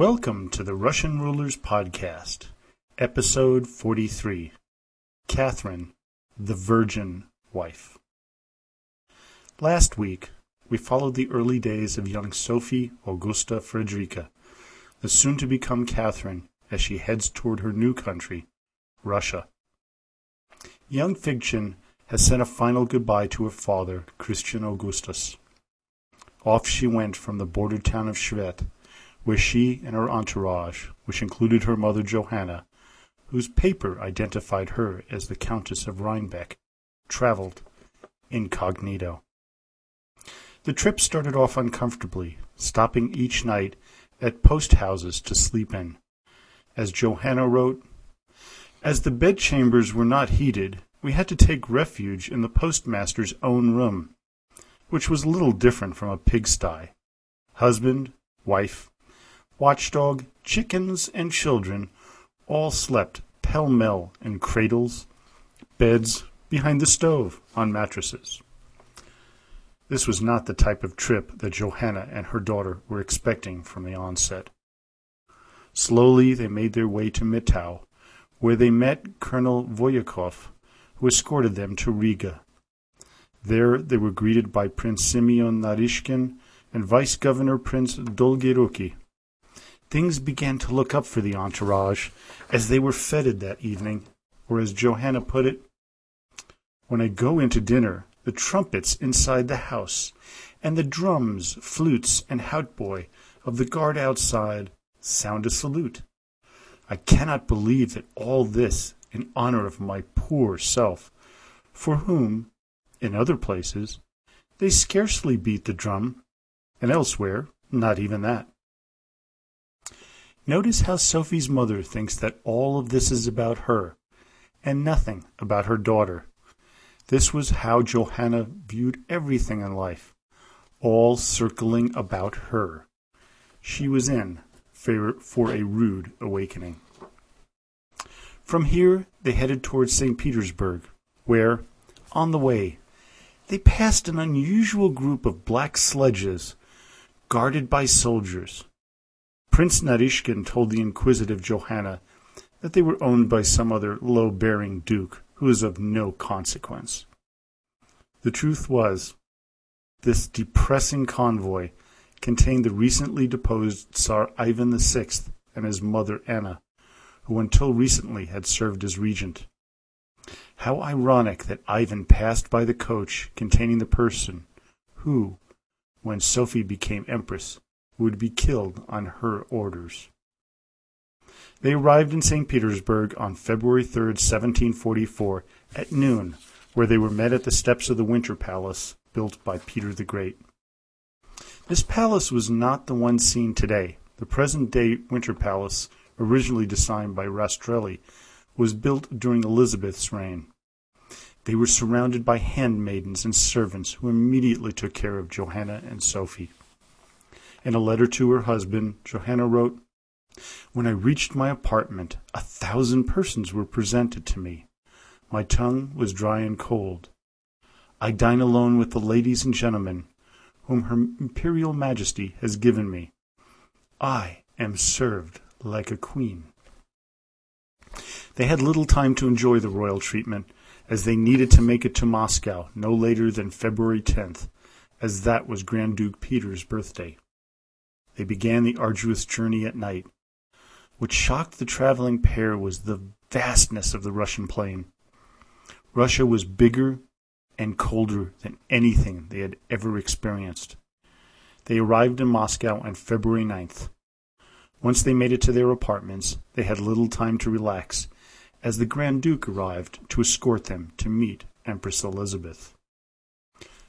Welcome to the Russian Rulers Podcast, Episode 43 Catherine, the Virgin Wife. Last week, we followed the early days of young Sophie Augusta Frederica, the soon to become Catherine, as she heads toward her new country, Russia. Young Figchen has said a final goodbye to her father, Christian Augustus. Off she went from the border town of Schwedt, where she and her entourage, which included her mother Johanna, whose paper identified her as the Countess of Rhinebeck, traveled incognito. The trip started off uncomfortably, stopping each night at post houses to sleep in. As Johanna wrote, As the bedchambers were not heated, we had to take refuge in the postmaster's own room, which was little different from a pigsty. Husband, wife, watchdog, chickens, and children all slept pell mell in cradles, beds, behind the stove, on mattresses. This was not the type of trip that Johanna and her daughter were expecting from the onset. Slowly they made their way to Mitau, where they met Colonel Voyakov, who escorted them to Riga. There they were greeted by Prince Simeon Narishkin and Vice Governor Prince Dolgoruki. Things began to look up for the entourage as they were feted that evening, or as Johanna put it, When I go into dinner, the trumpets inside the house, and the drums, flutes, and hautboy of the guard outside sound a salute. I cannot believe that all this in honor of my poor self, for whom, in other places, they scarcely beat the drum, and elsewhere not even that. Notice how Sophie's mother thinks that all of this is about her, and nothing about her daughter. This was how Johanna viewed everything in life, all circling about her. She was in for, a rude awakening. From here they headed towards St. Petersburg, where, on the way, they passed an unusual group of black sledges guarded by soldiers. Prince Narishkin told the inquisitive Johanna that they were owned by some other low-bearing duke who was of no consequence. The truth was, this depressing convoy contained the recently deposed Tsar Ivan VI and his mother Anna, who until recently had served as regent. How ironic that Ivan passed by the coach containing the person who, when Sophie became empress, would be killed on her orders. They arrived in St. Petersburg on February 3, 1744, at noon, where they were met at the steps of the Winter Palace built by Peter the Great. This palace was not the one seen today. The present day Winter Palace, originally designed by Rastrelli, was built during Elizabeth's reign. They were surrounded by handmaidens and servants who immediately took care of Johanna and Sophie. In a letter to her husband, Johanna wrote, When I reached my apartment, a thousand persons were presented to me. My tongue was dry and cold. I dine alone with the ladies and gentlemen whom Her Imperial Majesty has given me. I am served like a queen. They had little time to enjoy the royal treatment, as they needed to make it to Moscow no later than February 10th, as that was Grand Duke Peter's birthday. They began the arduous journey at night. What shocked the traveling pair was the vastness of the Russian plain. Russia was bigger and colder than anything they had ever experienced. They arrived in Moscow on February 9th. Once they made it to their apartments, they had little time to relax, as the Grand Duke arrived to escort them to meet Empress Elizabeth.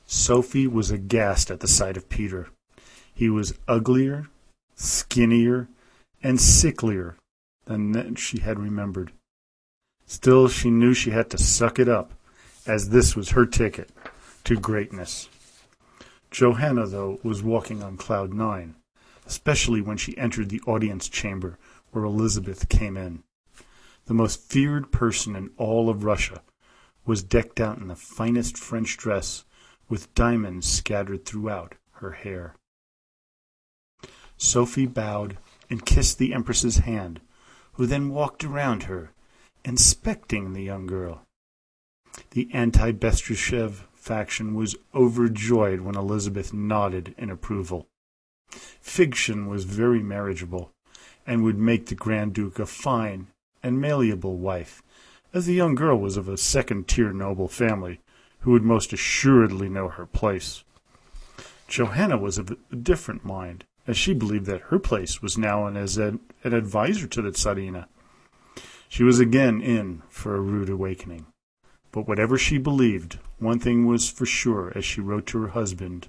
Sophie was aghast at the sight of Peter. He was uglier, skinnier, and sicklier than she had remembered. Still, she knew she had to suck it up, as this was her ticket to greatness. Johanna, though, was walking on cloud nine, especially when she entered the audience chamber where Elizabeth came in. The most feared person in all of Russia was decked out in the finest French dress with diamonds scattered throughout her hair. Sophie bowed and kissed the Empress's hand, who then walked around her, inspecting the young girl. The anti-Bestuchev faction was overjoyed when Elizabeth nodded in approval. Figchen was very marriageable, and would make the Grand Duke a fine and malleable wife, as the young girl was of a second-tier noble family, who would most assuredly know her place. Johanna was of a different mind, as she believed that her place was now as an, an adviser to the Tsarina. She was again in for a rude awakening. But whatever she believed, one thing was for sure as she wrote to her husband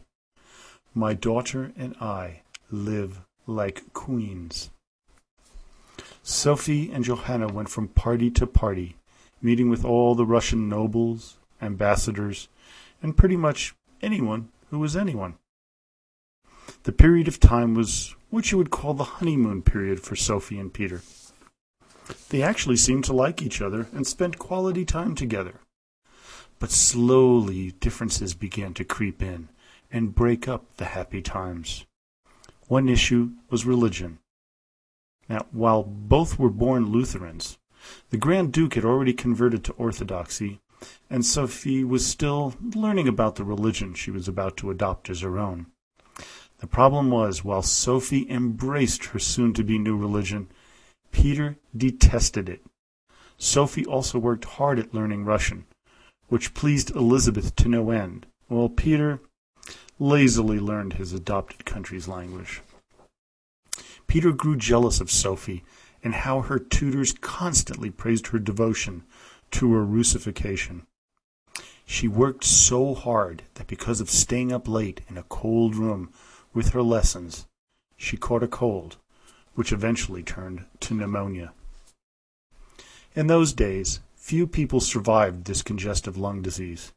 My daughter and I live like queens. Sophie and Johanna went from party to party, meeting with all the Russian nobles, ambassadors, and pretty much anyone who was anyone. The period of time was what you would call the honeymoon period for Sophie and Peter. They actually seemed to like each other and spent quality time together. But slowly differences began to creep in and break up the happy times. One issue was religion. Now, while both were born Lutherans, the Grand Duke had already converted to Orthodoxy, and Sophie was still learning about the religion she was about to adopt as her own. The problem was, while Sophie embraced her soon-to-be new religion, Peter detested it. Sophie also worked hard at learning Russian, which pleased Elizabeth to no end, while Peter lazily learned his adopted country's language. Peter grew jealous of Sophie and how her tutors constantly praised her devotion to her Russification. She worked so hard that because of staying up late in a cold room with her lessons, she caught a cold, which eventually turned to pneumonia. In those days, few people survived this congestive lung disease.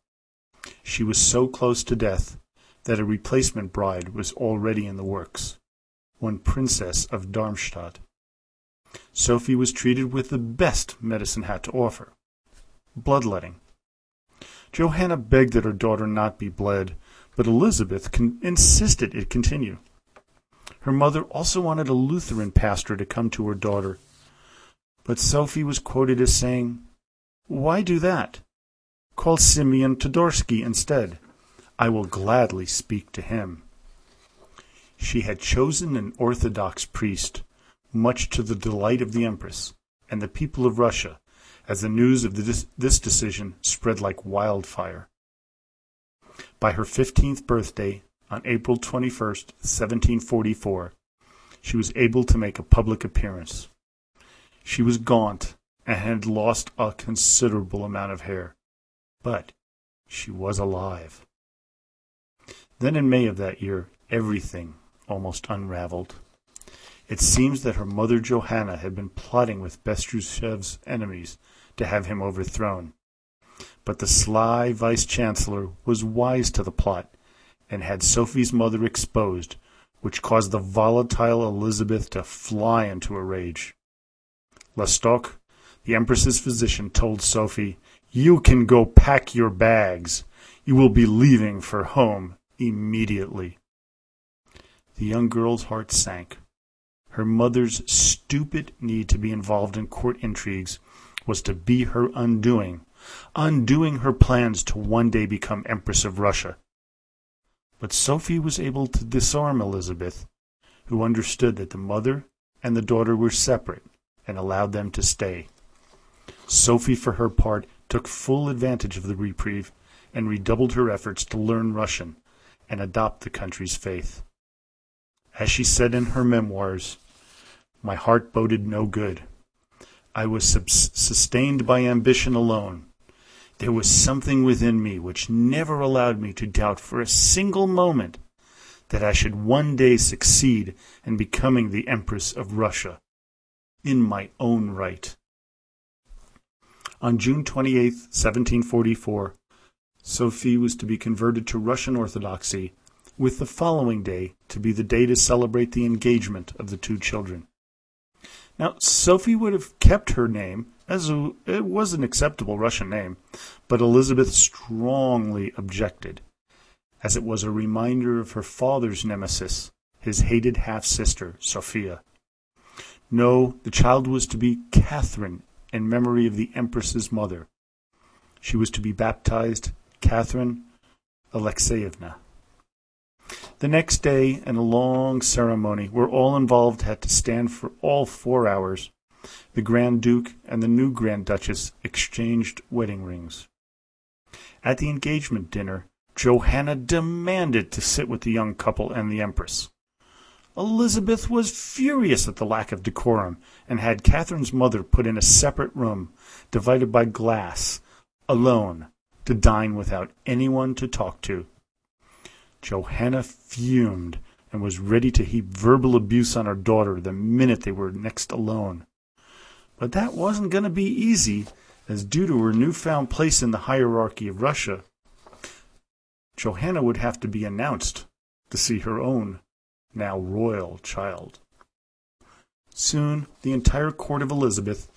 She was so close to death that a replacement bride was already in the works, one princess of Darmstadt. Sophie was treated with the best medicine had to offer bloodletting. Johanna begged that her daughter not be bled, but Elizabeth con- insisted it continue. Her mother also wanted a Lutheran pastor to come to her daughter, but Sophie was quoted as saying, Why do that? Call Simeon Todorsky instead. I will gladly speak to him. She had chosen an Orthodox priest, much to the delight of the Empress and the people of Russia, as the news of this, this decision spread like wildfire. By her fifteenth birthday, on April 21, 1744, she was able to make a public appearance. She was gaunt and had lost a considerable amount of hair, but she was alive. Then in May of that year, everything almost unraveled. It seems that her mother Johanna had been plotting with Bestuchev's enemies to have him overthrown. But the sly vice-chancellor was wise to the plot, and had Sophie's mother exposed, which caused the volatile Elizabeth to fly into a rage. Lestocq, the Empress's physician, told Sophie, You can go pack your bags. You will be leaving for home immediately. The young girl's heart sank. Her mother's stupid need to be involved in court intrigues was to be her undoing, undoing her plans to one day become Empress of Russia. But Sophie was able to disarm Elizabeth, who understood that the mother and the daughter were separate and allowed them to stay. Sophie, for her part, took full advantage of the reprieve and redoubled her efforts to learn Russian and adopt the country's faith. As she said in her memoirs, my heart boded no good. I was sustained by ambition alone. There was something within me which never allowed me to doubt for a single moment that I should one day succeed in becoming the Empress of Russia in my own right. On June 28, 1744, Sophie was to be converted to Russian Orthodoxy with the following day to be the day to celebrate the engagement of the two children. Now, Sophie would have kept her name, as it was an acceptable Russian name, but Elizabeth strongly objected, as it was a reminder of her father's nemesis, his hated half sister, Sophia. No, the child was to be Catherine in memory of the Empress's mother. She was to be baptized Catherine Alexeyevna. The next day, in a long ceremony where all involved had to stand for all four hours, the Grand Duke and the new Grand Duchess exchanged wedding rings. At the engagement dinner, Johanna demanded to sit with the young couple and the Empress. Elizabeth was furious at the lack of decorum, and had Catherine's mother put in a separate room, divided by glass, alone, to dine without anyone to talk to. Johanna fumed and was ready to heap verbal abuse on her daughter the minute they were next alone. But that wasn't going to be easy, as due to her newfound place in the hierarchy of Russia, Johanna would have to be announced to see her own, now royal, child. Soon the entire court of Elizabeth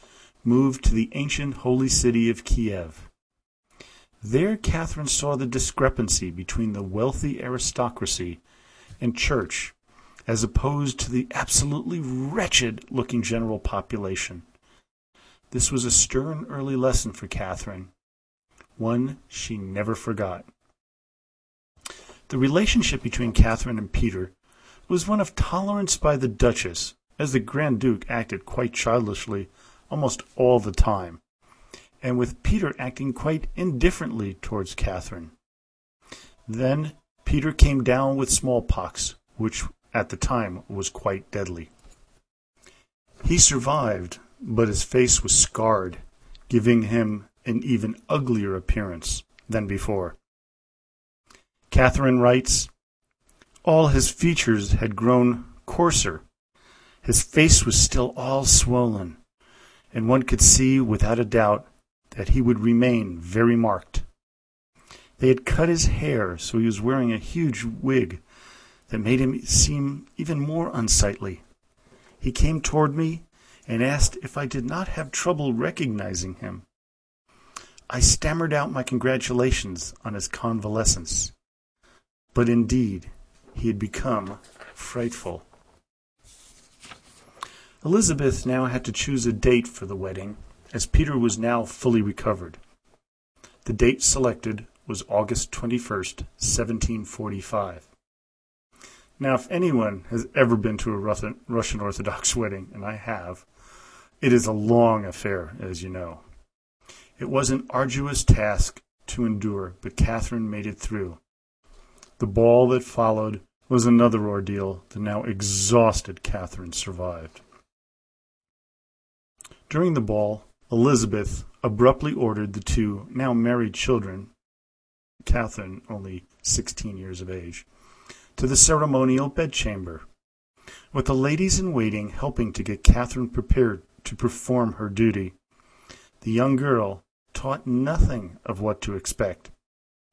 moved to the ancient holy city of Kiev. There Catherine saw the discrepancy between the wealthy aristocracy and church as opposed to the absolutely wretched looking general population. This was a stern early lesson for Catherine, one she never forgot. The relationship between Catherine and Peter was one of tolerance by the Duchess, as the Grand Duke acted quite childishly almost all the time and with Peter acting quite indifferently towards Catherine. Then Peter came down with smallpox, which at the time was quite deadly. He survived, but his face was scarred, giving him an even uglier appearance than before. Catherine writes, All his features had grown coarser. His face was still all swollen, and one could see without a doubt that he would remain very marked. They had cut his hair so he was wearing a huge wig that made him seem even more unsightly. He came toward me and asked if I did not have trouble recognizing him. I stammered out my congratulations on his convalescence. But indeed, he had become frightful. Elizabeth now had to choose a date for the wedding as Peter was now fully recovered. The date selected was August 21st, 1745. Now, if anyone has ever been to a Russian Orthodox wedding, and I have, it is a long affair, as you know. It was an arduous task to endure, but Catherine made it through. The ball that followed was another ordeal the now exhausted Catherine survived. During the ball, Elizabeth abruptly ordered the two now married children, Catherine only sixteen years of age, to the ceremonial bedchamber, with the ladies in waiting helping to get Catherine prepared to perform her duty. The young girl, taught nothing of what to expect,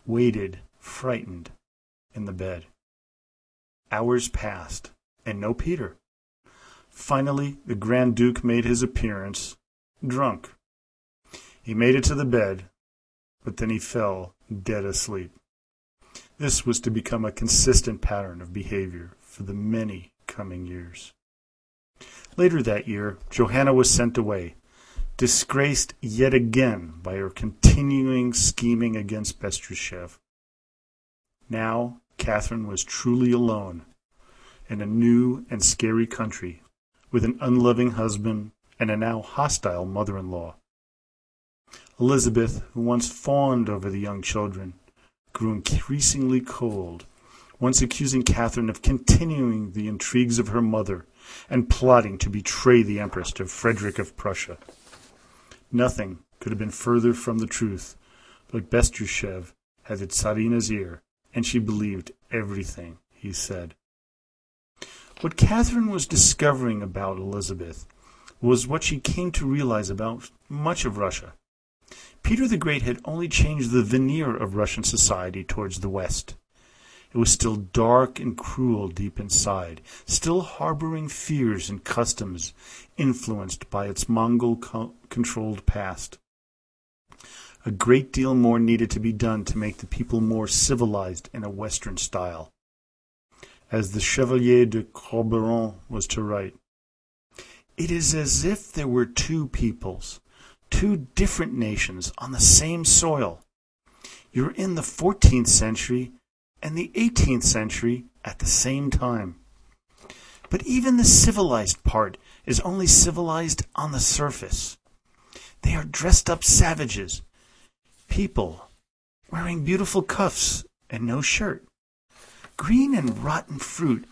waited, frightened, in the bed. Hours passed, and no Peter. Finally the Grand Duke made his appearance drunk. He made it to the bed, but then he fell dead asleep. This was to become a consistent pattern of behavior for the many coming years. Later that year, Johanna was sent away, disgraced yet again by her continuing scheming against Bestuchev. Now Catherine was truly alone in a new and scary country, with an unloving husband and a now hostile mother-in-law. Elizabeth, who once fawned over the young children, grew increasingly cold, once accusing Catherine of continuing the intrigues of her mother and plotting to betray the Empress to Frederick of Prussia. Nothing could have been further from the truth, but Bestuchev had the Tsarina's ear, and she believed everything he said. What Catherine was discovering about Elizabeth was what she came to realize about much of Russia. Peter the Great had only changed the veneer of Russian society towards the West. It was still dark and cruel deep inside, still harboring fears and customs influenced by its Mongol co controlled past. A great deal more needed to be done to make the people more civilized in a Western style. As the Chevalier de Corberon was to write, It is as if there were two peoples, two different nations on the same soil. You're in the 14th century and the 18th century at the same time. But even the civilized part is only civilized on the surface. They are dressed up savages, people wearing beautiful cuffs and no shirt, green and rotten fruit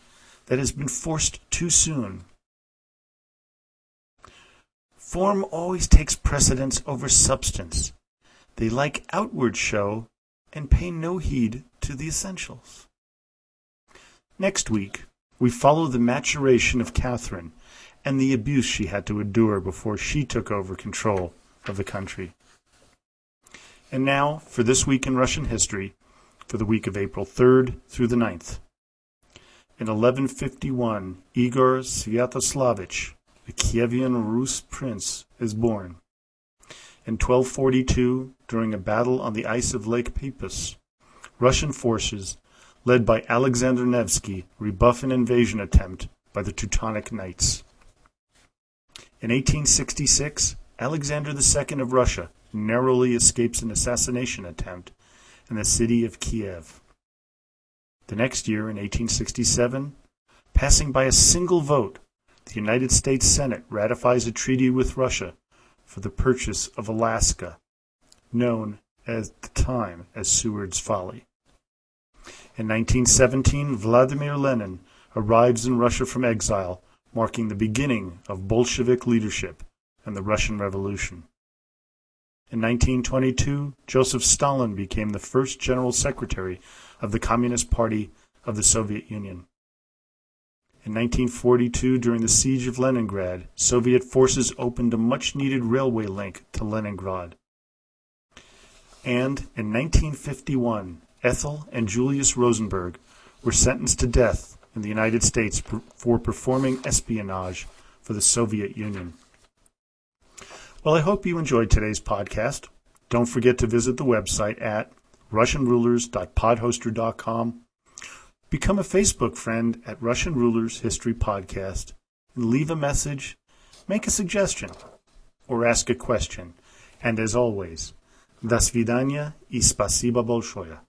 that has been forced too soon. Form always takes precedence over substance. They like outward show and pay no heed to the essentials. Next week, we follow the maturation of Catherine and the abuse she had to endure before she took over control of the country. And now, for this week in Russian history, for the week of April 3rd through the 9th. In 1151, Igor Sviatoslavich, the Kievan Rus prince, is born. In 1242, during a battle on the ice of Lake Peipus, Russian forces, led by Alexander Nevsky, rebuff an invasion attempt by the Teutonic Knights. In 1866, Alexander II of Russia narrowly escapes an assassination attempt in the city of Kiev. The next year, in 1867, passing by a single vote, the United States Senate ratifies a treaty with Russia for the purchase of Alaska, known at the time as Seward's Folly. In 1917, Vladimir Lenin arrives in Russia from exile, marking the beginning of Bolshevik leadership and the Russian Revolution. In 1922, Joseph Stalin became the first General Secretary of the Communist Party of the Soviet Union. In 1942, during the siege of Leningrad, Soviet forces opened a much needed railway link to Leningrad. And in 1951, Ethel and Julius Rosenberg were sentenced to death in the United States for performing espionage for the Soviet Union. Well, I hope you enjoyed today's podcast. Don't forget to visit the website at russianrulers.podhoster.com. Become a Facebook friend at Russian Rulers History Podcast and leave a message, make a suggestion, or ask a question. And as always, до свидания и спасибо большое.